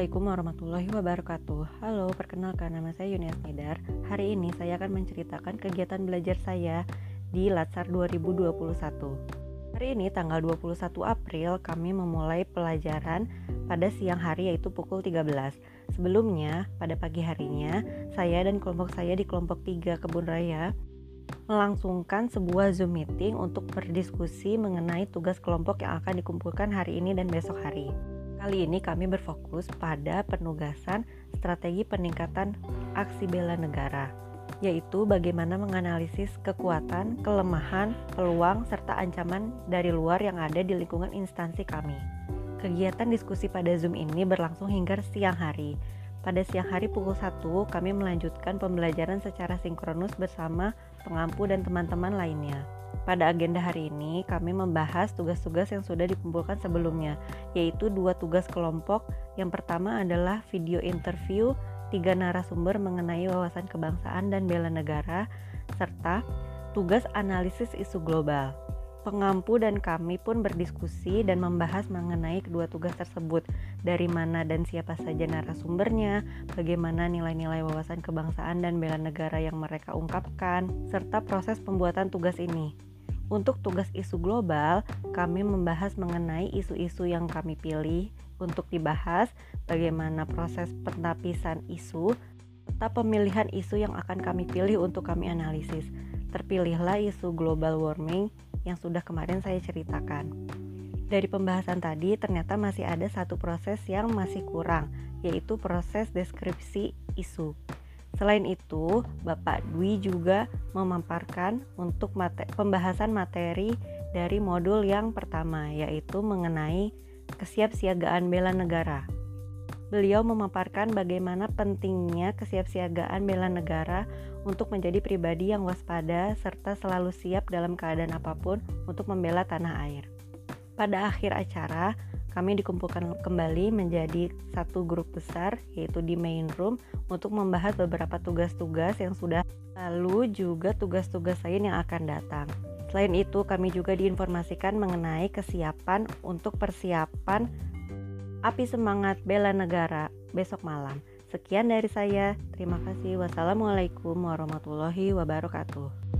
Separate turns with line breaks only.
Assalamualaikum warahmatullahi wabarakatuh. Halo, perkenalkan nama saya Yunias Nidar Hari ini saya akan menceritakan kegiatan belajar saya di Latsar 2021 Hari ini tanggal 21 April kami memulai pelajaran pada siang hari yaitu pukul 13 Sebelumnya, pada pagi harinya, saya dan kelompok saya di kelompok 3 Kebun Raya melangsungkan sebuah Zoom meeting untuk berdiskusi mengenai tugas kelompok yang akan dikumpulkan hari ini dan besok hari. Kali ini kami berfokus pada penugasan strategi peningkatan aksi bela negara, yaitu bagaimana menganalisis kekuatan, kelemahan, peluang, serta ancaman dari luar yang ada di lingkungan instansi kami. Kegiatan diskusi pada Zoom ini berlangsung hingga siang hari. Pada siang hari pukul 1, kami melanjutkan pembelajaran secara sinkronus bersama pengampu dan teman-teman lainnya. Pada agenda hari ini, kami membahas tugas-tugas yang sudah dikumpulkan sebelumnya, yaitu dua tugas kelompok. Yang pertama adalah video interview tiga narasumber mengenai wawasan kebangsaan dan bela negara, serta tugas analisis isu global. Pengampu dan kami pun berdiskusi dan membahas mengenai kedua tugas tersebut, dari mana dan siapa saja narasumbernya, bagaimana nilai-nilai wawasan kebangsaan dan bela negara yang mereka ungkapkan, serta proses pembuatan tugas ini. Untuk tugas isu global, kami membahas mengenai isu-isu yang kami pilih untuk dibahas, bagaimana proses pentapisan isu, serta pemilihan isu yang akan kami pilih untuk kami analisis. Terpilihlah isu global warming yang sudah kemarin saya ceritakan. Dari pembahasan tadi, ternyata masih ada satu proses yang masih kurang, yaitu proses deskripsi isu. Selain itu, Bapak Dwi juga memaparkan untuk mate pembahasan materi dari modul yang pertama, yaitu mengenai kesiapsiagaan bela negara. Beliau memaparkan bagaimana pentingnya kesiapsiagaan bela negara untuk menjadi pribadi yang waspada serta selalu siap dalam keadaan apa pun untuk membela tanah air. Pada akhir acara, kami dikumpulkan kembali menjadi satu grup besar yaitu di main room untuk membahas beberapa tugas-tugas yang sudah lalu juga tugas-tugas lain yang akan datang. Selain itu, kami juga diinformasikan mengenai kesiapan untuk persiapan api semangat bela negara besok malam. Sekian dari saya. Terima kasih. Wassalamualaikum warahmatullahi wabarakatuh.